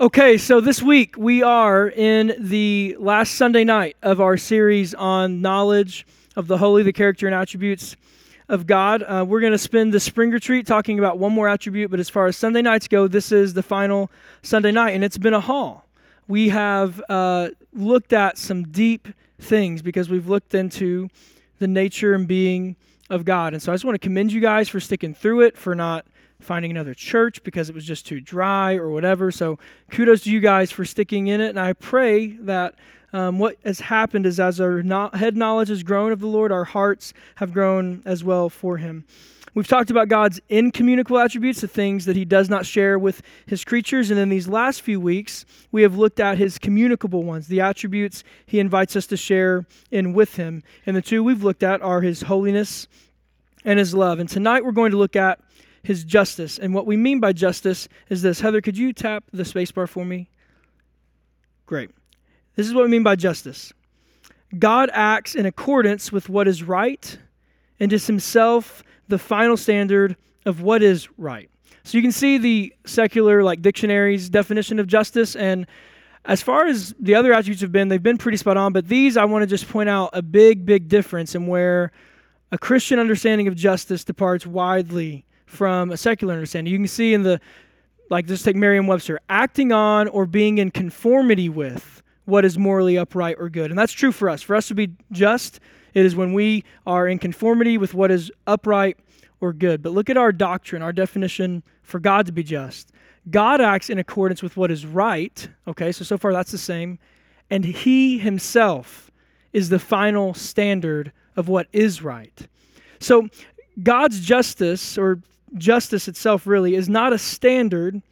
Okay, so this week we are in the last Sunday night of our series on knowledge of the holy, the character, and attributes of God. Uh, we're going to spend the spring retreat talking about one more attribute, but as far as Sunday nights go, this is the final Sunday night, and it's been a haul. We have uh, looked at some deep things because we've looked into the nature and being of God. And so I just want to commend you guys for sticking through it, for not finding another church because it was just too dry or whatever. So kudos to you guys for sticking in it. And I pray that um, what has happened is as our no- head knowledge has grown of the Lord, our hearts have grown as well for Him. We've talked about God's incommunicable attributes, the things that He does not share with His creatures. And in these last few weeks, we have looked at His communicable ones, the attributes He invites us to share in with Him. And the two we've looked at are His holiness and His love. And tonight we're going to look at his justice. And what we mean by justice is this. Heather, could you tap the spacebar for me? Great. This is what we mean by justice. God acts in accordance with what is right and is himself the final standard of what is right. So you can see the secular like dictionaries definition of justice and as far as the other attributes have been, they've been pretty spot on, but these I want to just point out a big big difference in where a Christian understanding of justice departs widely from a secular understanding. You can see in the, like, just take Merriam Webster, acting on or being in conformity with what is morally upright or good. And that's true for us. For us to be just, it is when we are in conformity with what is upright or good. But look at our doctrine, our definition for God to be just. God acts in accordance with what is right. Okay, so so far that's the same. And He Himself is the final standard of what is right. So God's justice, or justice itself really is not a standard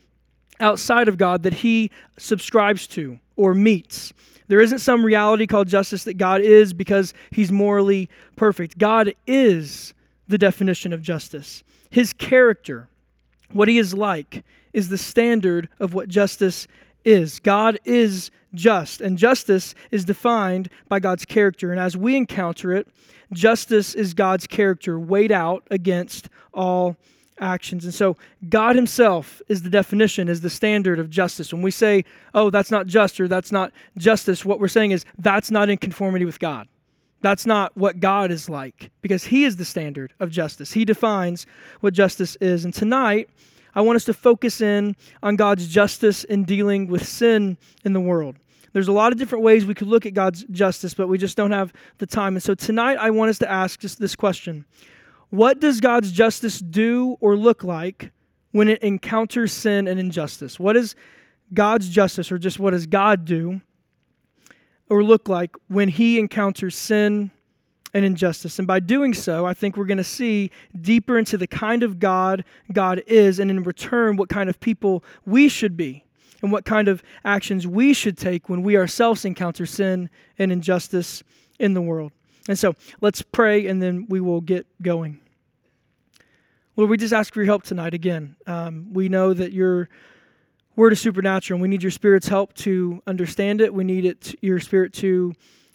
outside of God that he subscribes to or meets. There isn't some reality called justice that God is because he's morally perfect. God is the definition of justice. His character, what he is like, is the standard of what justice is. God is just, and justice is defined by God's character. And as we encounter it, justice is God's character weighed out against all actions. And so God Himself is the definition, is the standard of justice. When we say, oh, that's not just or that's not justice, what we're saying is that's not in conformity with God. That's not what God is like because He is the standard of justice. He defines what justice is. And tonight, I want us to focus in on God's justice in dealing with sin in the world. There's a lot of different ways we could look at God's justice, but we just don't have the time. And so tonight, I want us to ask just this question what does God's justice do or look like when it encounters sin and injustice? What is God's justice, or just what does God do or look like when He encounters sin and injustice? And by doing so, I think we're going to see deeper into the kind of God God is, and in return, what kind of people we should be and what kind of actions we should take when we ourselves encounter sin and injustice in the world. And so let's pray and then we will get going. Lord, we just ask for your help tonight again. Um, we know that your word is supernatural and we need your spirit's help to understand it. We need it, your spirit to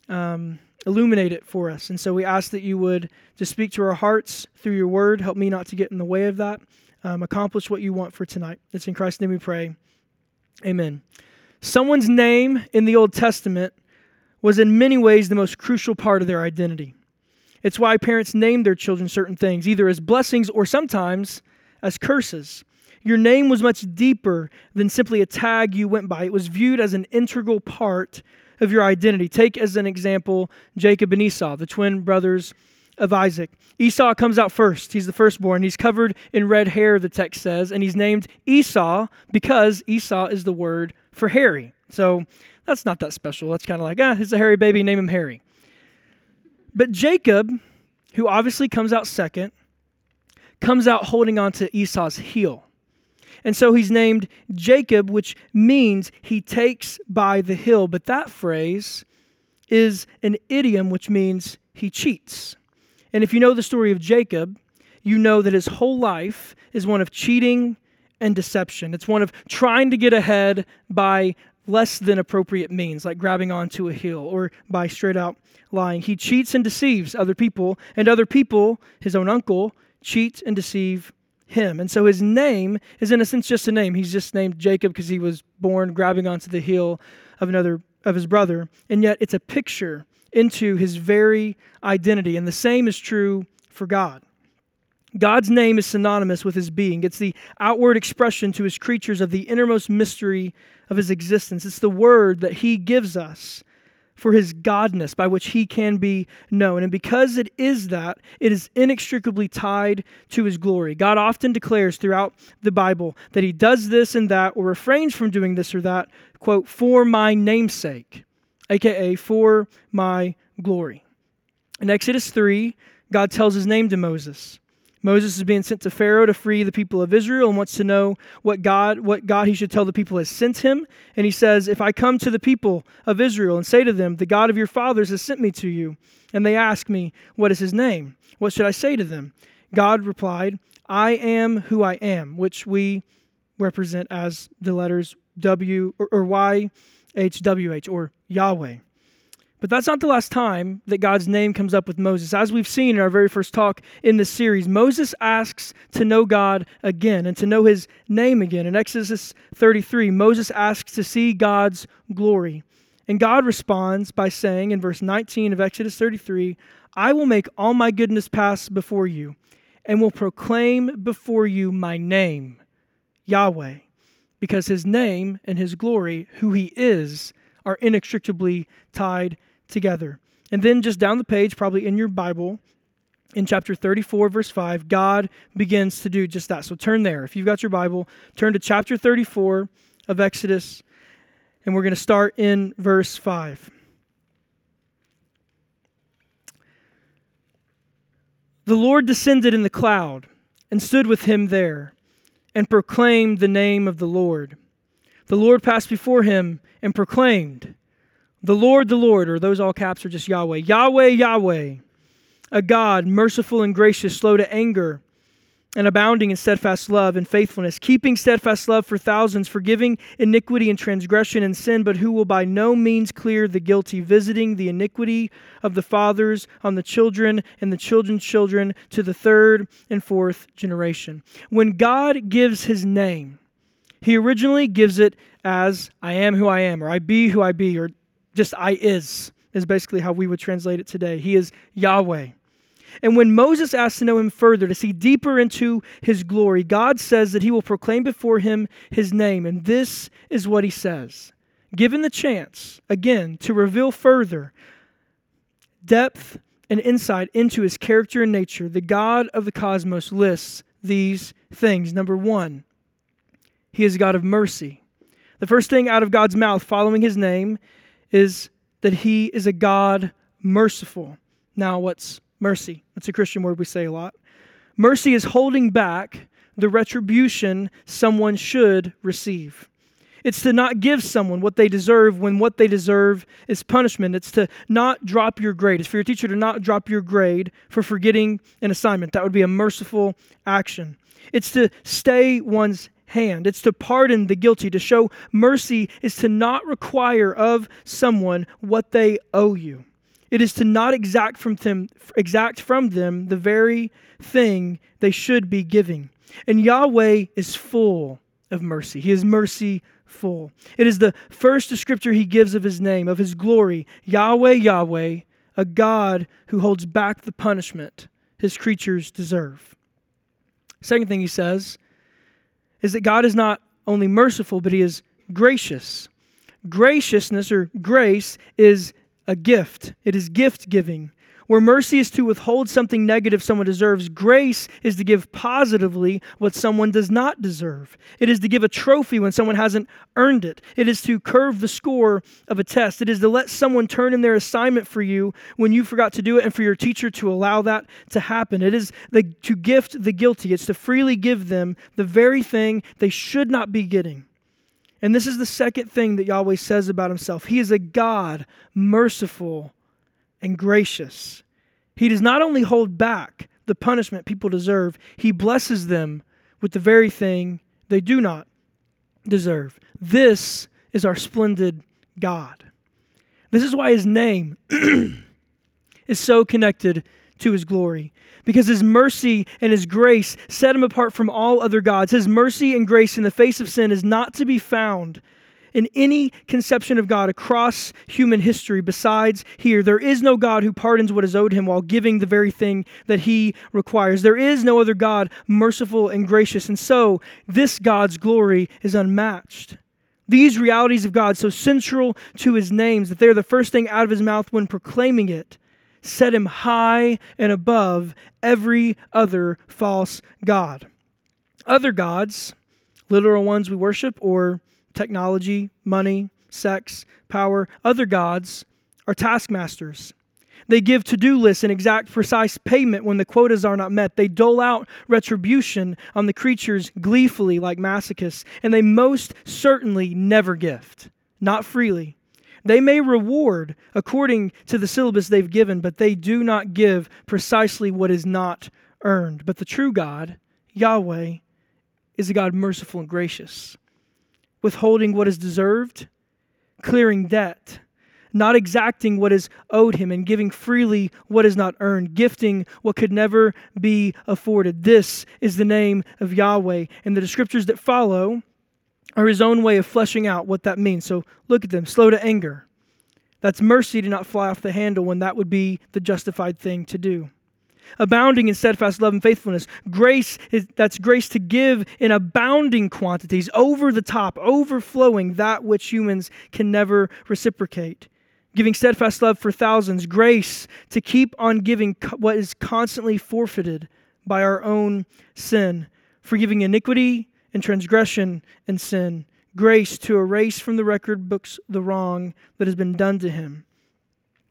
um, illuminate it for us. And so we ask that you would just speak to our hearts through your word. Help me not to get in the way of that. Um, accomplish what you want for tonight. It's in Christ's name we pray. Amen. Someone's name in the Old Testament was in many ways the most crucial part of their identity. It's why parents name their children certain things, either as blessings or sometimes as curses. Your name was much deeper than simply a tag you went by, it was viewed as an integral part of your identity. Take as an example Jacob and Esau, the twin brothers of Isaac. Esau comes out first. He's the firstborn. He's covered in red hair, the text says, and he's named Esau because Esau is the word for hairy. So that's not that special. That's kind of like, ah, he's a hairy baby, name him Harry. But Jacob, who obviously comes out second, comes out holding on to Esau's heel. And so he's named Jacob, which means he takes by the heel. But that phrase is an idiom which means he cheats. And if you know the story of Jacob, you know that his whole life is one of cheating and deception. It's one of trying to get ahead by less than appropriate means, like grabbing onto a heel or by straight out lying. He cheats and deceives other people, and other people, his own uncle, cheat and deceive him. And so his name is, in a sense, just a name. He's just named Jacob because he was born grabbing onto the heel of another of his brother. And yet it's a picture into his very identity. And the same is true for God. God's name is synonymous with his being. It's the outward expression to his creatures of the innermost mystery of his existence. It's the word that he gives us for his godness by which he can be known. And because it is that, it is inextricably tied to his glory. God often declares throughout the Bible that he does this and that or refrains from doing this or that, quote, for my namesake, aka for my glory. In Exodus 3, God tells his name to Moses. Moses is being sent to Pharaoh to free the people of Israel and wants to know what God what God he should tell the people has sent him. And he says, "If I come to the people of Israel and say to them, the God of your fathers has sent me to you, and they ask me, what is his name? What should I say to them?" God replied, "I am who I am," which we represent as the letters W or, or Y H W H or Yahweh. But that's not the last time that God's name comes up with Moses. As we've seen in our very first talk in this series, Moses asks to know God again and to know his name again. In Exodus 33, Moses asks to see God's glory. And God responds by saying in verse 19 of Exodus 33, I will make all my goodness pass before you and will proclaim before you my name, Yahweh, because his name and his glory, who he is, are inextricably tied together. And then just down the page, probably in your Bible, in chapter 34, verse 5, God begins to do just that. So turn there. If you've got your Bible, turn to chapter 34 of Exodus, and we're going to start in verse 5. The Lord descended in the cloud and stood with him there and proclaimed the name of the Lord. The Lord passed before him and proclaimed, the Lord, the Lord, or those all caps are just Yahweh. Yahweh, Yahweh, a God merciful and gracious, slow to anger, and abounding in steadfast love and faithfulness, keeping steadfast love for thousands, forgiving iniquity and transgression and sin, but who will by no means clear the guilty, visiting the iniquity of the fathers on the children and the children's children to the third and fourth generation. When God gives his name, he originally gives it as I am who I am, or I be who I be, or just I is, is basically how we would translate it today. He is Yahweh. And when Moses asked to know him further, to see deeper into his glory, God says that he will proclaim before him his name. And this is what he says. Given the chance, again, to reveal further depth and insight into his character and nature, the God of the cosmos lists these things. Number one, he is God of mercy. The first thing out of God's mouth following his name is that he is a God merciful. Now, what's mercy? That's a Christian word we say a lot. Mercy is holding back the retribution someone should receive. It's to not give someone what they deserve when what they deserve is punishment. It's to not drop your grade. It's for your teacher to not drop your grade for forgetting an assignment. That would be a merciful action. It's to stay one's hand. It's to pardon the guilty. To show mercy is to not require of someone what they owe you. It is to not exact from them, exact from them the very thing they should be giving. And Yahweh is full of mercy. He is merciful. It is the first descriptor he gives of his name, of his glory. Yahweh, Yahweh, a God who holds back the punishment his creatures deserve. Second thing he says is that God is not only merciful, but He is gracious. Graciousness or grace is a gift, it is gift giving. Where mercy is to withhold something negative someone deserves, grace is to give positively what someone does not deserve. It is to give a trophy when someone hasn't earned it. It is to curve the score of a test. It is to let someone turn in their assignment for you when you forgot to do it and for your teacher to allow that to happen. It is the, to gift the guilty. It's to freely give them the very thing they should not be getting. And this is the second thing that Yahweh says about himself. He is a God merciful and gracious. He does not only hold back the punishment people deserve, he blesses them with the very thing they do not deserve. This is our splendid God. This is why his name is so connected to his glory. Because his mercy and his grace set him apart from all other gods. His mercy and grace in the face of sin is not to be found in any conception of God across human history besides here. There is no God who pardons what is owed him while giving the very thing that he requires. There is no other God merciful and gracious. And so, this God's glory is unmatched. These realities of God, so central to his names that they're the first thing out of his mouth when proclaiming it, set him high and above every other false God. Other gods, literal ones we worship, or technology, money, sex, power, other gods are taskmasters. They give to do lists and exact precise payment when the quotas are not met. They dole out retribution on the creatures gleefully, like masochists, and they most certainly never gift, not freely. They may reward according to the syllabus they've given, but they do not give precisely what is not earned. But the true God, Yahweh, is a God merciful and gracious withholding what is deserved, clearing debt, not exacting what is owed him, and giving freely what is not earned, gifting what could never be afforded. This is the name of Yahweh. And the descriptors that follow are his own way of fleshing out what that means. So look at them slow to anger. That's mercy to not fly off the handle when that would be the justified thing to do abounding in steadfast love and faithfulness. Grace is that's grace to give in abounding quantities, over the top, overflowing that which humans can never reciprocate. Giving steadfast love for thousands, grace to keep on giving what is constantly forfeited by our own sin, forgiving iniquity and transgression and sin, grace to erase from the record books the wrong that has been done to him.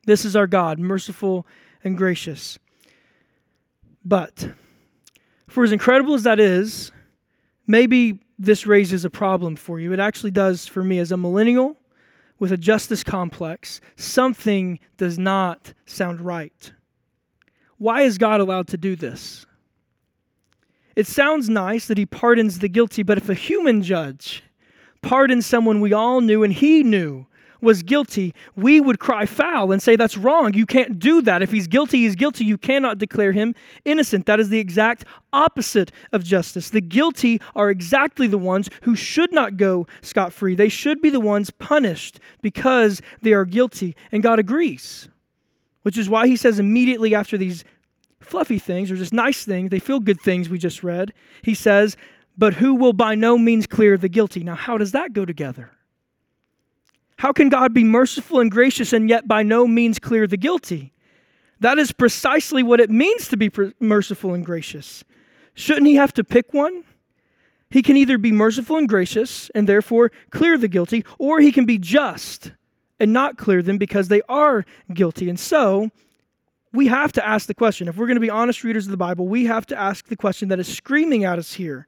This is our God, merciful and gracious. But for as incredible as that is, maybe this raises a problem for you. It actually does for me as a millennial with a justice complex. Something does not sound right. Why is God allowed to do this? It sounds nice that he pardons the guilty, but if a human judge pardons someone we all knew and he knew was guilty, we would cry foul and say, That's wrong. You can't do that. If he's guilty, he's guilty. You cannot declare him innocent. That is the exact opposite of justice. The guilty are exactly the ones who should not go scot free. They should be the ones punished because they are guilty. And God agrees, which is why he says immediately after these fluffy things or just nice things, they feel good things we just read, he says, But who will by no means clear the guilty? Now, how does that go together? How can God be merciful and gracious and yet by no means clear the guilty? That is precisely what it means to be merciful and gracious. Shouldn't he have to pick one? He can either be merciful and gracious and therefore clear the guilty, or he can be just and not clear them because they are guilty. And so, we have to ask the question if we're going to be honest readers of the Bible, we have to ask the question that is screaming at us here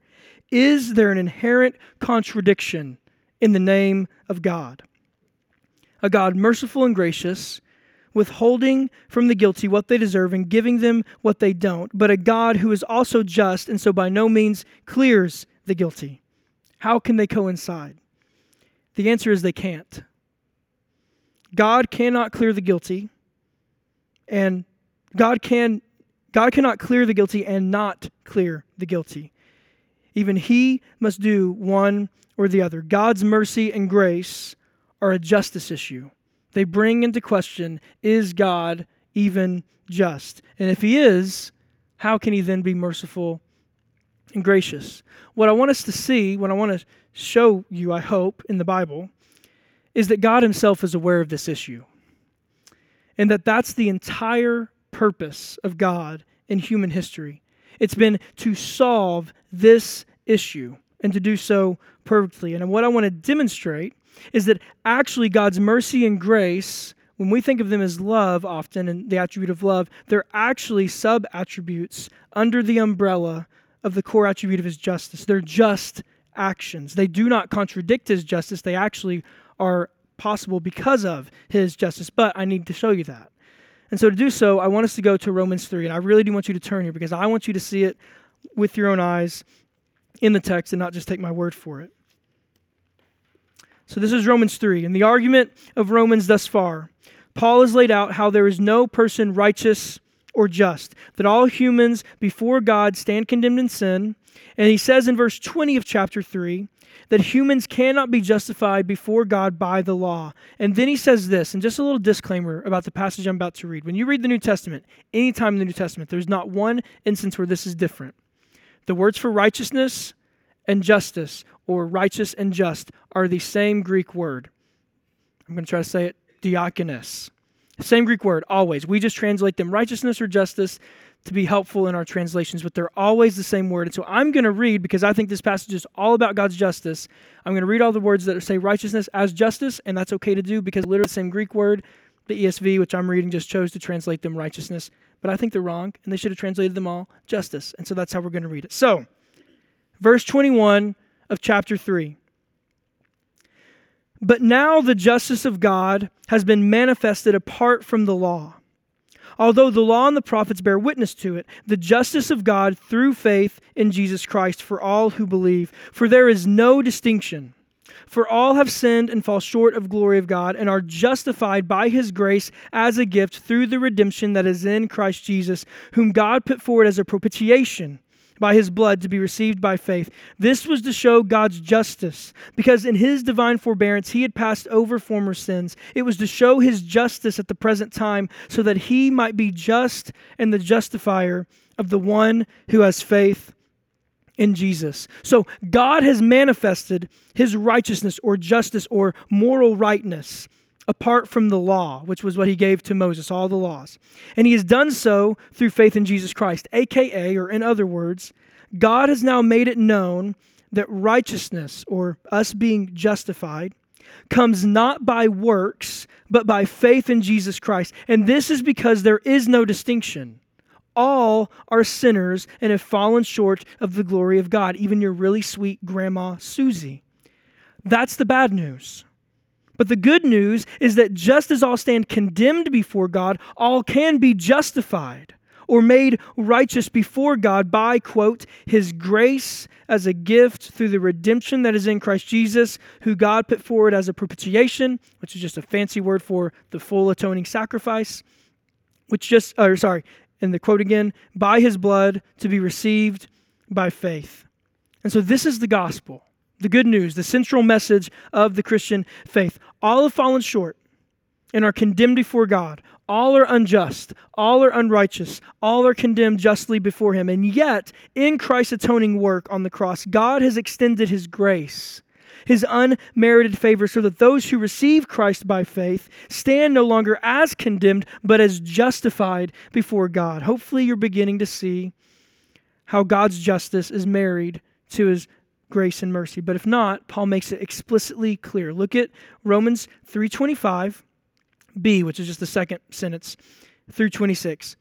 Is there an inherent contradiction in the name of God? A God merciful and gracious, withholding from the guilty what they deserve and giving them what they don't, but a God who is also just and so by no means clears the guilty. How can they coincide? The answer is they can't. God cannot clear the guilty, and God can God cannot clear the guilty and not clear the guilty. Even he must do one or the other. God's mercy and grace are a justice issue. They bring into question is God even just? And if he is, how can he then be merciful and gracious? What I want us to see, what I want to show you, I hope, in the Bible, is that God himself is aware of this issue. And that that's the entire purpose of God in human history. It's been to solve this issue and to do so perfectly. And what I want to demonstrate is that actually God's mercy and grace, so to do so, I want us to go to Romans 3. And I really do want you to turn here because I want you to see it with your own eyes in the text and not just take my word for it. So this is Romans 3. And the argument of Romans thus far, Paul has laid out how there is no person righteous or just, that all humans before God stand condemned in sin. And he says in verse 20 of chapter 3 that humans cannot be justified before God by the law. And then he says this, and just a little disclaimer about the passage I'm about to read. When you read the New Testament, anytime in the New Testament, there's not one instance where this is different. The words for righteousness and justice, or righteous and just, are the same Greek word. I'm going to try to say it dikaiosune. Same Greek word, always. We just translate them righteousness or justice to be helpful in our translations, but they're always the same word. And so I'm going to read, because I think this passage is all about God's justice, I'm going to read all the words that say righteousness as justice, and that's okay to do because literally the same Greek word. The ESV, which I'm reading, just chose to translate them righteousness, but I think they're wrong, and they should have translated them all justice. And so that's how we're going to read it. So, verse 21 of chapter 3. But now the justice of God has been manifested apart from the law. Although the law and the prophets bear witness to it, the justice of God through faith in Jesus Christ for all who believe. For there is no distinction. For all have sinned and fall short of glory of God and are justified by his grace as a gift through the redemption that is in Christ Jesus, whom God put forward as a propitiation by his blood to be received by faith. This was to show God's justice, because in his divine forbearance he had passed over former sins. It was to show his justice at the present time, so that he might be just and the justifier of the one who has faith in Jesus. So God has manifested his righteousness or justice or moral rightness apart from the law, which was what he gave to Moses, all the laws. And he has done so through faith in Jesus Christ, aka, or in other words, God has now made it known that righteousness, or us being justified, comes not by works, but by faith in Jesus Christ. And this is because there is no distinction. All are sinners and have fallen short of the glory of God, even your really sweet grandma Susie. That's the bad news. But the good news is that just as all stand condemned before God, all can be justified or made righteous before God by, quote, His grace as a gift through the redemption that is in Christ Jesus, who God put forward as a propitiation, which is just a fancy word for the full atoning sacrifice, which just, or sorry, and the quote again, by His blood to be received by faith. And so this is the gospel the good news, the central message of the Christian faith. All have fallen short and are condemned before God. All are unjust. All are unrighteous. All are condemned justly before Him. And yet, in Christ's atoning work on the cross, God has extended His grace, His unmerited favor, so that those who receive Christ by faith stand no longer as condemned, but as justified before God. Hopefully, you're beginning to see how God's justice is married to His grace and mercy. But if not, Paul makes it explicitly clear. Look at Romans 3:25 b, which is just the second sentence through 26.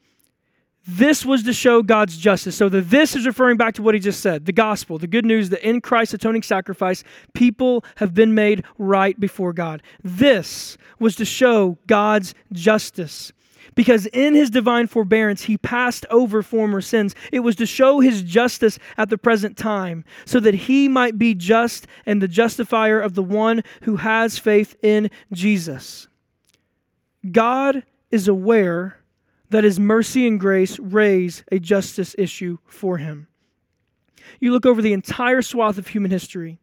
This was to show God's justice. So the this is referring back to what he just said, the gospel, the good news that in Christ's atoning sacrifice, people have been made right before God. This was to show God's justice because in his divine forbearance he passed over former sins. It was to show his justice at the present time, so that he might be just and the justifier of the one who has faith in Jesus. God is aware that his mercy and grace raise a justice issue for him. You look over the entire swath of human history,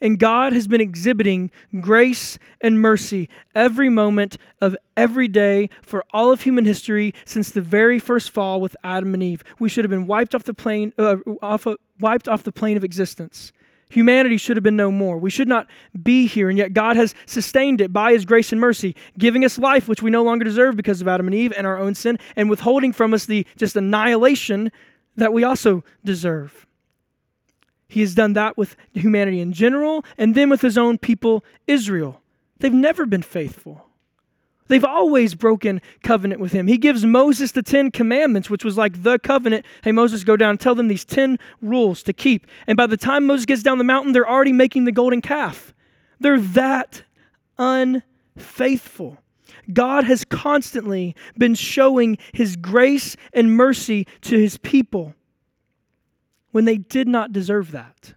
and God has been exhibiting grace and mercy every moment of every day for all of human history since the very first fall with Adam and Eve. We should have been wiped off the plane, uh, off, wiped off the plane of existence. Humanity should have been no more. We should not be here, and yet God has sustained it by His grace and mercy, giving us life which we no longer deserve because of Adam and Eve and our own sin, and withholding from us the just annihilation that we also deserve. He has done that with humanity in general and then with his own people, Israel. They've never been faithful. They've always broken covenant with him. He gives Moses the Ten Commandments, which was like the covenant. Hey, Moses, go down and tell them these 10 rules to keep. And by the time Moses gets down the mountain, they're already making the golden calf. They're that unfaithful. God has constantly been showing his grace and mercy to his people when they did not deserve that.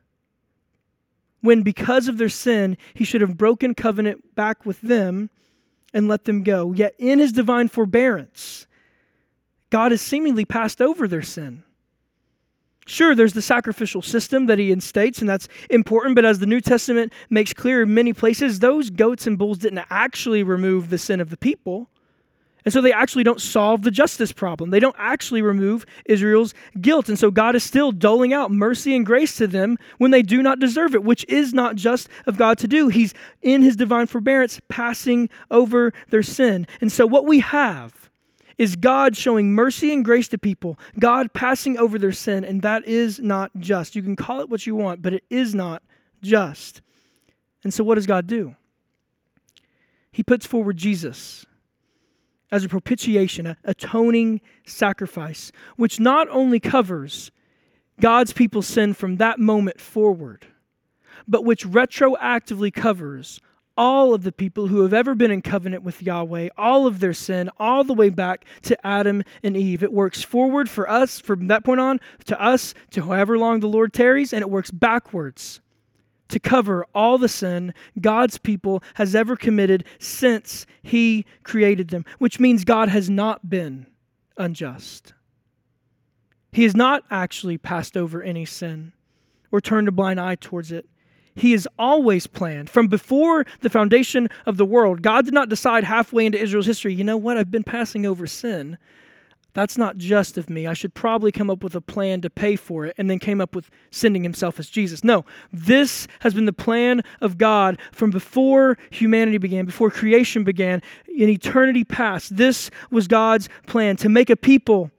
When, because of their sin, he should have broken covenant back with them and let them go. Yet, in his divine forbearance, God has seemingly passed over their sin. Sure, there's the sacrificial system that he instates, and that's important, but as the New Testament makes clear in many places, those goats and bulls didn't actually remove the sin of the people. And so they actually don't solve the justice problem. They don't actually remove Israel's guilt. And so God is still doling out mercy and grace to them when they do not deserve it, which is not just of God to do. He's in his divine forbearance passing over their sin. And so what we have is God showing mercy and grace to people, God passing over their sin, and that is not just. You can call it what you want, but it is not just. And so what does God do? He puts forward Jesus as a propitiation, a atoning sacrifice, which not only covers God's people's sin from that moment forward, but which retroactively covers all of the people who have ever been in covenant with Yahweh, all of their sin, all the way back to Adam and Eve. It works forward for us from that point on to us to however long the Lord tarries, and it works backwards to cover all the sin God's people has ever committed since He created them, which means God has not been unjust. He has not actually passed over any sin or turned a blind eye towards it. He has always planned. From before the foundation of the world, God did not decide halfway into Israel's history, you know what, I've been passing over sin. That's not just of me. I should probably come up with a plan to pay for it, and then came up with sending himself as Jesus. No, this has been the plan of God from before humanity began, before creation began, in eternity past. This was God's plan to make a people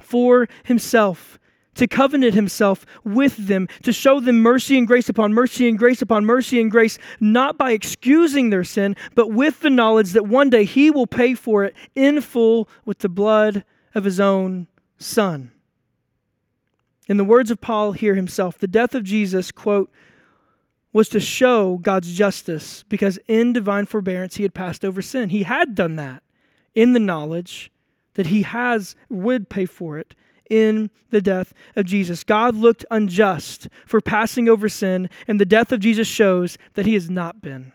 for himself to covenant himself with them, to show them mercy and grace upon mercy and grace upon mercy and grace, not by excusing their sin, but with the knowledge that one day he will pay for it in full with the blood of his own son. In the words of Paul here himself, the death of Jesus, quote, was to show God's justice because in divine forbearance he had passed over sin. He had done that in the knowledge that he has would pay for it in the death of Jesus. God looked unjust for passing over sin, and the death of Jesus shows that he has not been.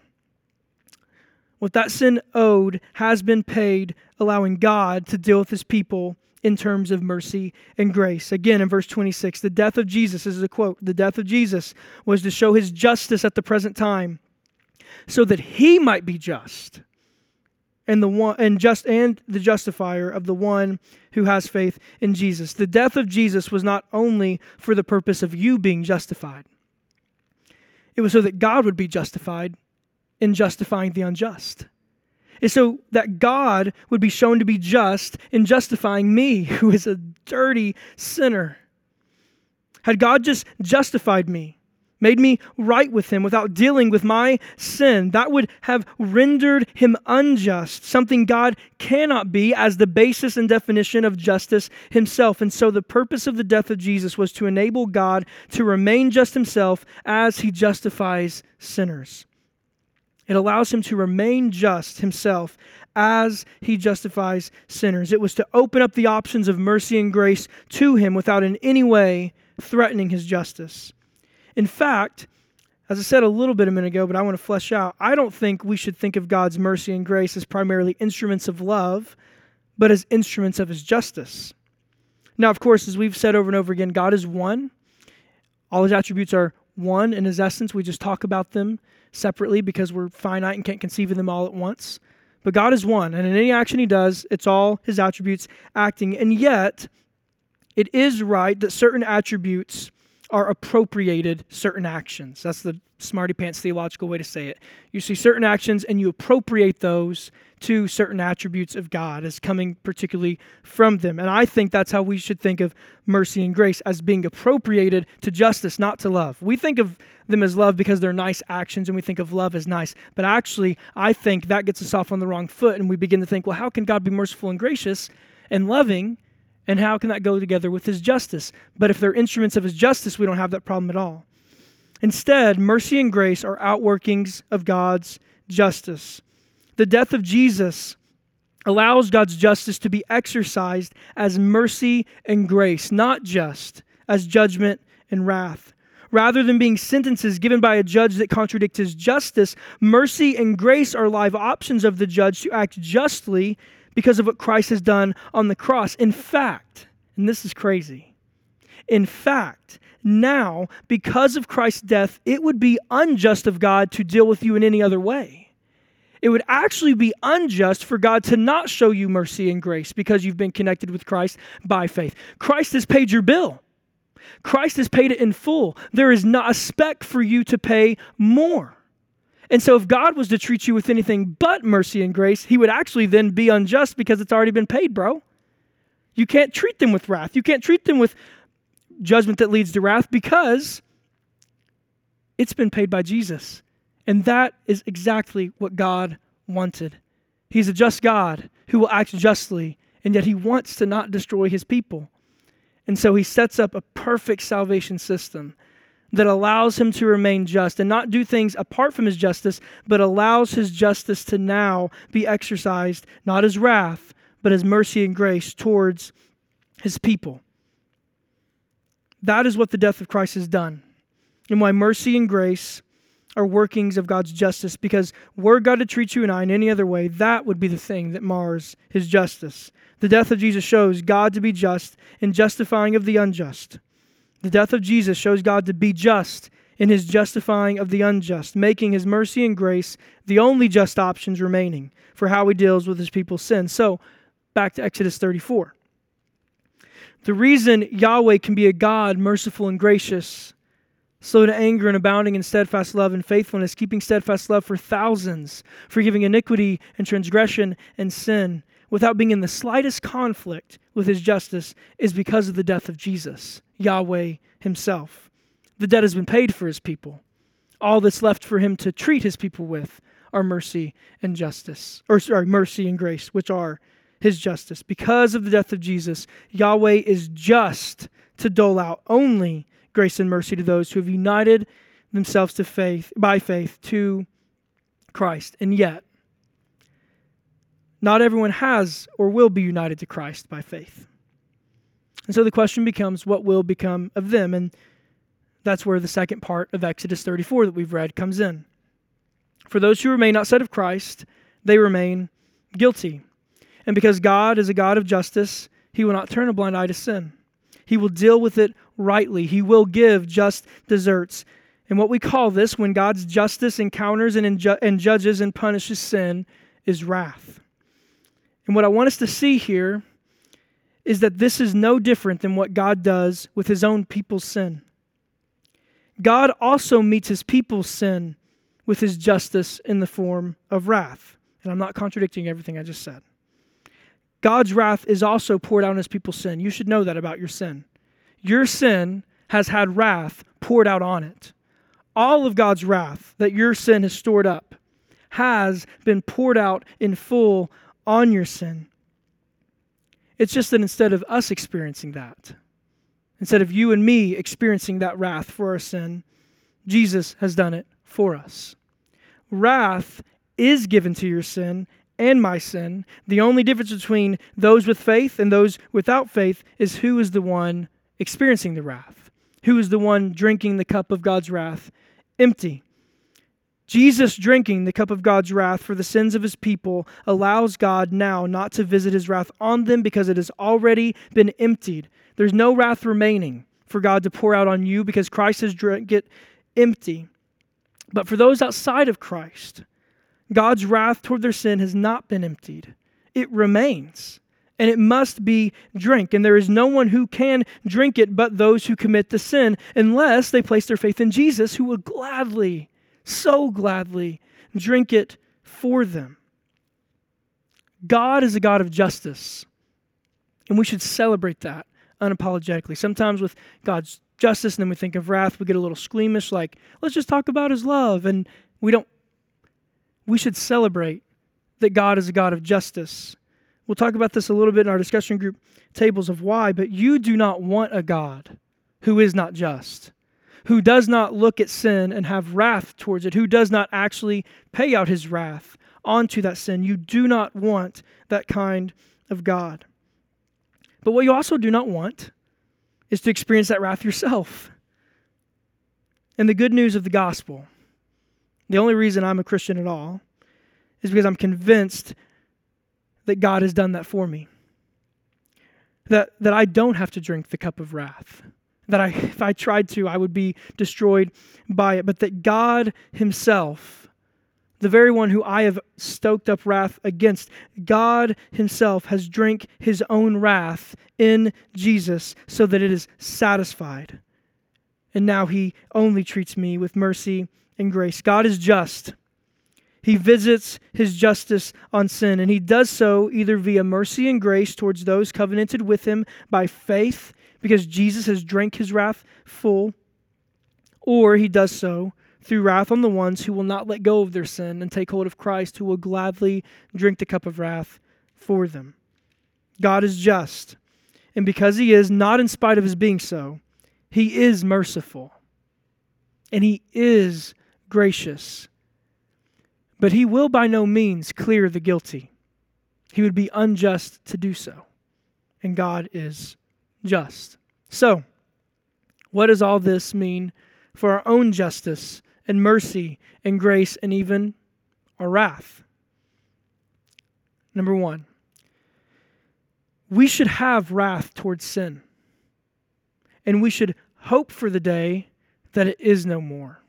What that sin owed has been paid, allowing God to deal with his people in terms of mercy and grace. Again, in verse 26, the death of Jesus, this is a quote, the death of Jesus was to show his justice at the present time, so that he might be just and the one and just and the justifier of the one who has faith in Jesus. The death of Jesus was not only for the purpose of you being justified. It was so that God would be justified in justifying the unjust. It's so that God would be shown to be just in justifying me, who is a dirty sinner. Had God just justified me, made me right with him without dealing with my sin. That would have rendered him unjust, something God cannot be as the basis and definition of justice himself. And so the purpose of the death of Jesus was to enable God to remain just himself as he justifies sinners. It allows him to remain just himself as he justifies sinners. It was to open up the options of mercy and grace to him without in any way threatening his justice. In fact, as I said a little bit a minute ago, but I want to flesh out, I don't think we should think of God's mercy and grace as primarily instruments of love, but as instruments of his justice. Now, of course, as we've said over and over again, God is one. All his attributes are one in his essence. We just talk about them separately because we're finite and can't conceive of them all at once. But God is one, and in any action he does, it's all his attributes acting. And yet, it is right that certain attributes are appropriated certain actions. That's the smarty pants theological way to say it. You see certain actions and you appropriate those to certain attributes of God as coming particularly from them. And I think that's how we should think of mercy and grace as being appropriated to justice, not to love. We think of them as love because they're nice actions and we think of love as nice. But actually, I think that gets us off on the wrong foot and we begin to think, well, how can God be merciful and gracious and loving and how can that go together with his justice? But if they're instruments of his justice, we don't have that problem at all. Instead, mercy and grace are outworkings of God's justice. The death of Jesus allows God's justice to be exercised as mercy and grace, not just as judgment and wrath. Rather than being sentences given by a judge that contradict his justice, mercy and grace are live options of the judge to act justly because of what Christ has done on the cross. In fact, and this is crazy, in fact, now, because of Christ's death, it would be unjust of God to deal with you in any other way. It would actually be unjust for God to not show you mercy and grace because you've been connected with Christ by faith. Christ has paid your bill. Christ has paid it in full. There is not a speck for you to pay more. And so, if God was to treat you with anything but mercy and grace, he would actually then be unjust because it's already been paid, bro. You can't treat them with wrath. You can't treat them with judgment that leads to wrath because it's been paid by Jesus. And that is exactly what God wanted. He's a just God who will act justly, and yet he wants to not destroy his people. And so he sets up a perfect salvation system that allows him to remain just and not do things apart from his justice, but allows his justice to now be exercised not as wrath, but as mercy and grace towards his people. That is what the death of Christ has done, and why mercy and grace are workings of God's justice. Because were God to treat you and I in any other way, that would be the thing that mars his justice. The death of Jesus shows God to be just in justifying of the unjust. The death of Jesus shows God to be just in his justifying of the unjust, making his mercy and grace the only just options remaining for how he deals with his people's sin. So, back to Exodus 34. The reason Yahweh can be a God merciful and gracious, slow to anger and abounding in steadfast love and faithfulness, keeping steadfast love for thousands, forgiving iniquity and transgression and sin, without being in the slightest conflict with his justice, is because of the death of Jesus, Yahweh himself. The debt has been paid for his people. All that's left for him to treat his people with are mercy and justice, or sorry, mercy and grace, which are his justice. Because of the death of Jesus, Yahweh is just to dole out only grace and mercy to those who have united themselves to faith by faith to Christ. And yet, not everyone has or will be united to Christ by faith. And so the question becomes what will become of them? And that's where the second part of Exodus 34 that we've read comes in. For those who remain outside of Christ, they remain guilty. And because God is a God of justice, he will not turn a blind eye to sin. He will deal with it rightly. He will give just deserts. And what we call this, when God's justice encounters and, and judges and punishes sin, is wrath. And what I want us to see here is that this is no different than what God does with his own people's sin. God also meets his people's sin with his justice in the form of wrath. And I'm not contradicting everything I just said. God's wrath is also poured out on his people's sin. You should know that about your sin. Your sin has had wrath poured out on it. All of God's wrath that your sin has stored up has been poured out in full on your sin. It's just that instead of us experiencing that, instead of you and me experiencing that wrath for our sin, Jesus has done it for us. Wrath is given to your sin and my sin. The only difference between those with faith and those without faith is who is the one experiencing the wrath, who is the one drinking the cup of God's wrath empty. Jesus drinking the cup of God's wrath for the sins of his people allows God now not to visit his wrath on them because it has already been emptied. There's no wrath remaining for God to pour out on you because Christ has drank it empty. But for those outside of Christ, God's wrath toward their sin has not been emptied, it remains. And it must be drink. And there is no one who can drink it but those who commit the sin, unless they place their faith in Jesus, who will gladly, so gladly drink it for them. God is a God of justice. And we should celebrate that unapologetically. Sometimes with God's justice, and then we think of wrath, we get a little squeamish, like, let's just talk about his love. And we don't we should celebrate that God is a God of justice. We'll talk about this a little bit in our discussion group tables of why, but you do not want a God who is not just, who does not look at sin and have wrath towards it, who does not actually pay out his wrath onto that sin. You do not want that kind of God. But what you also do not want is to experience that wrath yourself. And the good news of the gospel the only reason I'm a Christian at all is because I'm convinced that God has done that for me. That, that I don't have to drink the cup of wrath. That I, if I tried to, I would be destroyed by it. But that God Himself, the very one who I have stoked up wrath against, God Himself has drank His own wrath in Jesus so that it is satisfied. And now He only treats me with mercy and grace. God is just. He visits his justice on sin, and he does so either via mercy and grace towards those covenanted with him by faith, because Jesus has drank his wrath full, or he does so through wrath on the ones who will not let go of their sin and take hold of Christ, who will gladly drink the cup of wrath for them. God is just, and because he is, not in spite of his being so, he is merciful, and he is gracious but he will by no means clear the guilty. He would be unjust to do so. And God is just. So, what does all this mean for our own justice and mercy and grace and even our wrath? Number one, we should have wrath towards sin. And we should hope for the day that it is no more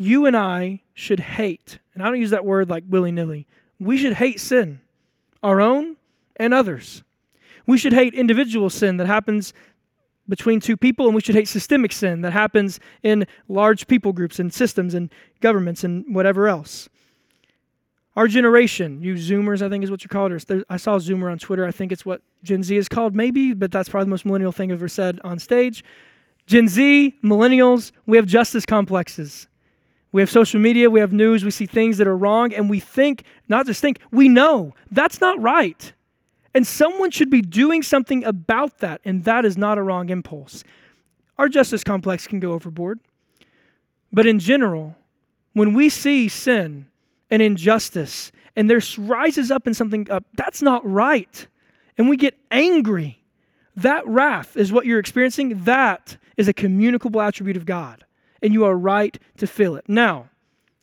you and I should hate, and I don't use that word like willy nilly, we should hate sin, our own and others. We should hate individual sin that happens between two people, and we should hate systemic sin that happens in large people groups and systems and governments and whatever else. Our generation, you Zoomers, I think is what you call it. I saw Zoomer on Twitter. I think it's what Gen Z is called, maybe, but that's probably the most millennial thing I've ever said on stage. Gen Z, millennials, we have justice complexes. We have social media, we have news, we see things that are wrong, and we think, not just think, we know that's not right. And someone should be doing something about that, and that is not a wrong impulse. Our justice complex can go overboard. But in general, when we see sin and injustice, and there rises up in something up, that's not right. And we get angry. That wrath is what you're experiencing. That is a communicable attribute of God and you are right to feel it. Now,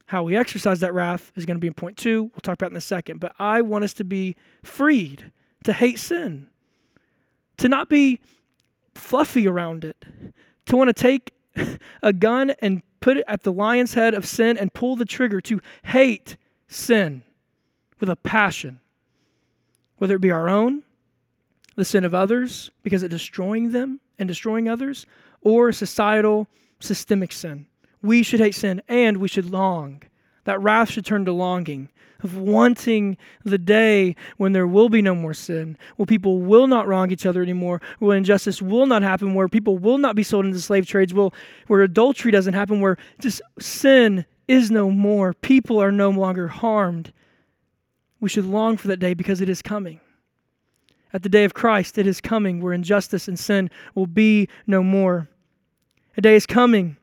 how we exercise that wrath is going to be in point two. We'll talk about in a second. But I want us to be freed to hate sin, to not be fluffy around it, to want to take a gun and put it at the lion's head of sin and pull the trigger to hate sin with a passion, whether it be our own, the sin of others, because it's destroying them and destroying others, or societal systemic sin. We should hate sin and we should long. That wrath should turn to longing of wanting the day when there will be no more sin, where people will not wrong each other anymore, where injustice will not happen, where people will not be sold into slave trades, where adultery doesn't happen, where just sin is no more. People are no longer harmed. We should long for that day because it is coming. At the day of Christ, it is coming where injustice and sin will be no more. A day is coming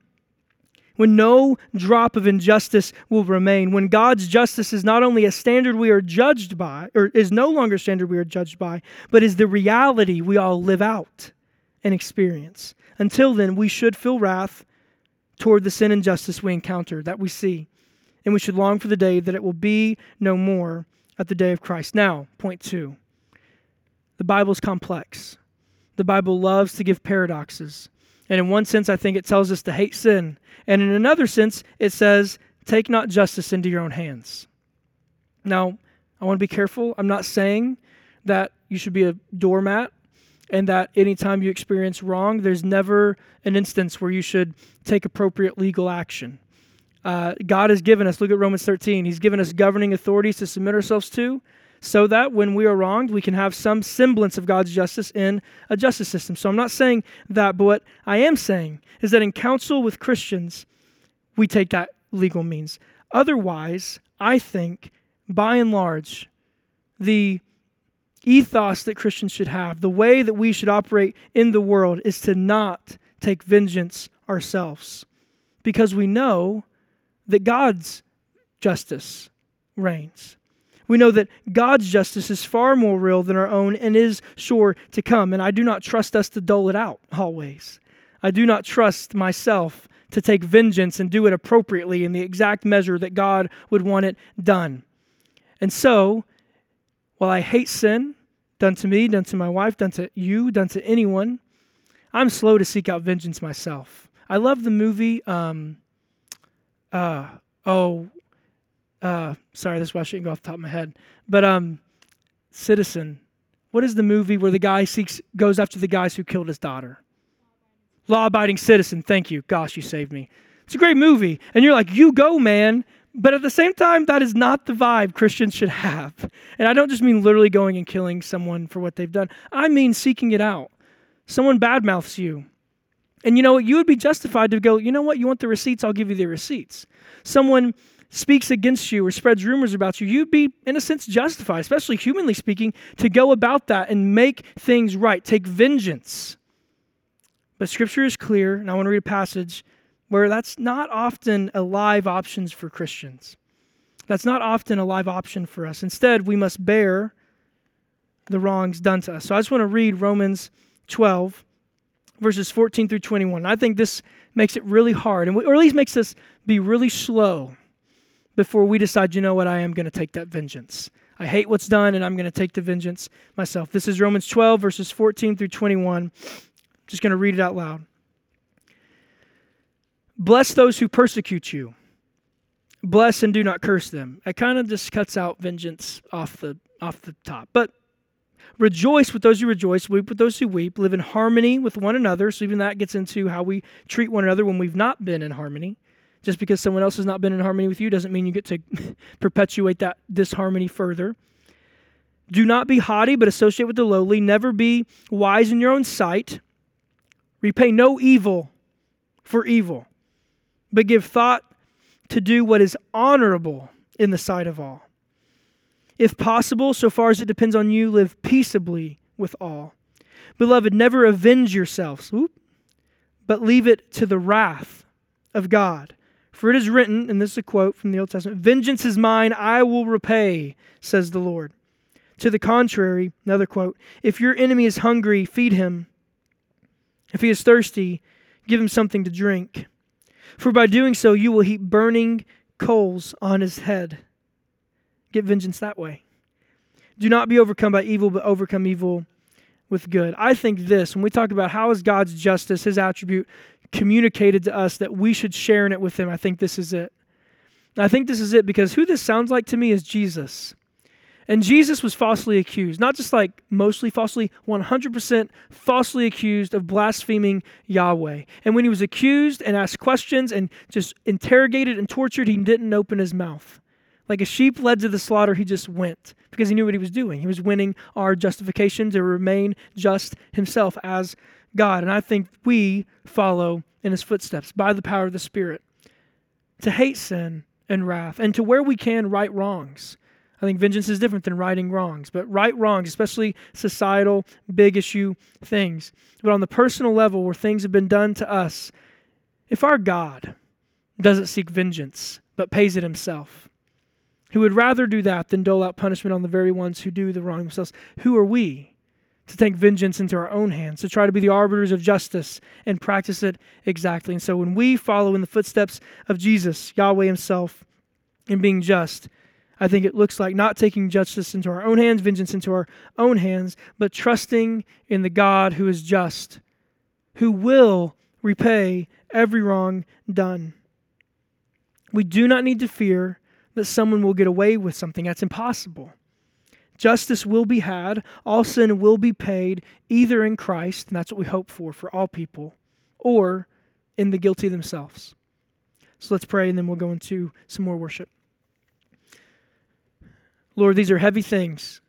when no drop of injustice will remain, when God's justice is not only a standard we are judged by, or is no longer a standard we are judged by, but is the reality we all live out and experience. Until then, we should feel wrath toward the sin and justice we encounter, that we see, and we should long for the day that it will be no more at the day of Christ. Now, point two the Bible is complex. The Bible loves to give paradoxes. And in one sense, I think it tells us to hate sin. And in another sense, it says, take not justice into your own hands. Now, I want to be careful. I'm not saying that you should be a doormat and that anytime you experience wrong, there's never an instance where you should take appropriate legal action. Uh, God has given us, look at Romans 13, He's given us governing authorities to submit ourselves to so that when we are wronged, we can have some semblance of God's justice in a justice system. So I'm not saying that, but what I am saying is that in counsel with Christians, we take that legal means. Otherwise, I think, by and large, the ethos that Christians should have, the way that we should operate in the world, is to not take vengeance ourselves because we know that God's justice reigns we know that God's justice is far more real than our own and is sure to come. And I do not trust us to dole it out always. I do not trust myself to take vengeance and do it appropriately in the exact measure that God would want it done. And so, While I hate sin, done to me, done to my wife, done to you, done to anyone, I'm slow to seek out vengeance myself. I love the movie. Um, uh, oh, uh, sorry, this one shouldn't go off the top of my head. But um, Citizen. What is the movie where the guy seeks goes after the guys who killed his daughter? Law abiding citizen. Thank you. Gosh, you saved me. It's a great movie. And you're like, you go, man. But at the same time, that is not the vibe Christians should have. And I don't just mean literally going and killing someone for what they've done, I mean seeking it out. Someone badmouths you. And you know what? You would be justified to go, you know what? You want the receipts? I'll give you the receipts. Someone speaks against you or spreads rumors about you, you'd be, in a sense, justified, especially humanly speaking, to go about that and make things right, take vengeance. But scripture is clear, and I want to read a passage where that's not often a live option for Christians. That's not often a live option for us. Instead, we must bear the wrongs done to us. So I just want to read Romans 12, verses 14 through 21. I think this makes it really hard, or at least makes us be really slow before we decide, you know what, I am going to take that vengeance. I hate what's done, and I'm going to take the vengeance myself. This is Romans 12, verses 14 through 21. Just going to read it out loud. Bless those who persecute you. Bless and do not curse them. It kind of just cuts out vengeance off the off the top. But rejoice with those who rejoice, weep with those who weep, live in harmony with one another. So even that gets into how we treat one another when we've not been in harmony. Just because someone else has not been in harmony with you doesn't mean you get to perpetuate that disharmony further. Do not be haughty, but associate with the lowly. Never be wise in your own sight. Repay no evil for evil, but give thought to do what is honorable in the sight of all. If possible, so far as it depends on you, live peaceably with all. Beloved, never avenge yourselves, but leave it to the wrath of God. For it is written, and this is a quote from the Old Testament Vengeance is mine, I will repay, says the Lord. To the contrary, another quote If your enemy is hungry, feed him. If he is thirsty, give him something to drink. For by doing so, you will heap burning coals on his head. Get vengeance that way. Do not be overcome by evil, but overcome evil with good. I think this, when we talk about how is God's justice, his attribute, communicated to us that we should share in it with them. I think this is it. I think this is it because who this sounds like to me is Jesus. And Jesus was falsely accused, not just like mostly falsely, 100% falsely accused of blaspheming Yahweh. And when he was accused and asked questions and just interrogated and tortured, he didn't open his mouth. Like a sheep led to the slaughter, he just went because he knew what he was doing. He was winning our justification to remain just himself as God. And I think we follow in his footsteps by the power of the Spirit to hate sin and wrath and to where we can right wrongs. I think vengeance is different than righting wrongs, but right wrongs, especially societal, big issue things. But on the personal level where things have been done to us, if our God doesn't seek vengeance but pays it himself, who would rather do that than dole out punishment on the very ones who do the wrong themselves, who are we to take vengeance into our own hands, to try to be the arbiters of justice and practice it exactly. And so when we follow in the footsteps of Jesus, Yahweh Himself, in being just, I think it looks like not taking justice into our own hands, vengeance into our own hands, but trusting in the God who is just, who will repay every wrong done. We do not need to fear that someone will get away with something. That's impossible. Justice will be had, all sin will be paid, either in Christ, and that's what we hope for for all people, or in the guilty themselves. So let's pray, and then we'll go into some more worship. Lord, these are heavy things,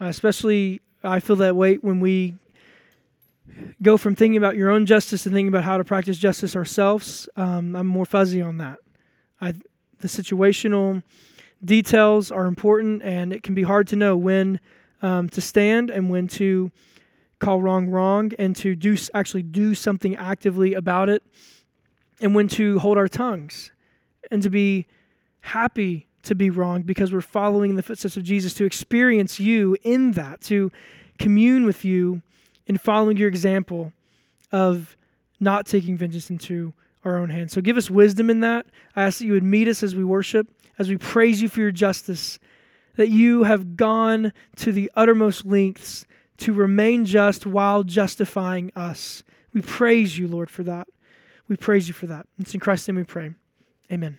uh, especially I feel that weight when we go from thinking about your own justice to thinking about how to practice justice ourselves. Um, I'm more fuzzy on that. I, the situational details are important, and it can be hard to know when um, to stand and when to call wrong wrong, and to do actually do something actively about it, and when to hold our tongues, and to be happy to be wrong because we're following in the footsteps of Jesus, to experience you in that, to commune with you in following your example of not taking vengeance into our own hands. So give us wisdom in that. I ask that you would meet us as we worship as we praise you for your justice, that you have gone to the uttermost lengths to remain just while justifying us. We praise you, Lord, for that. We praise you for that. It's in Christ's name we pray. Amen.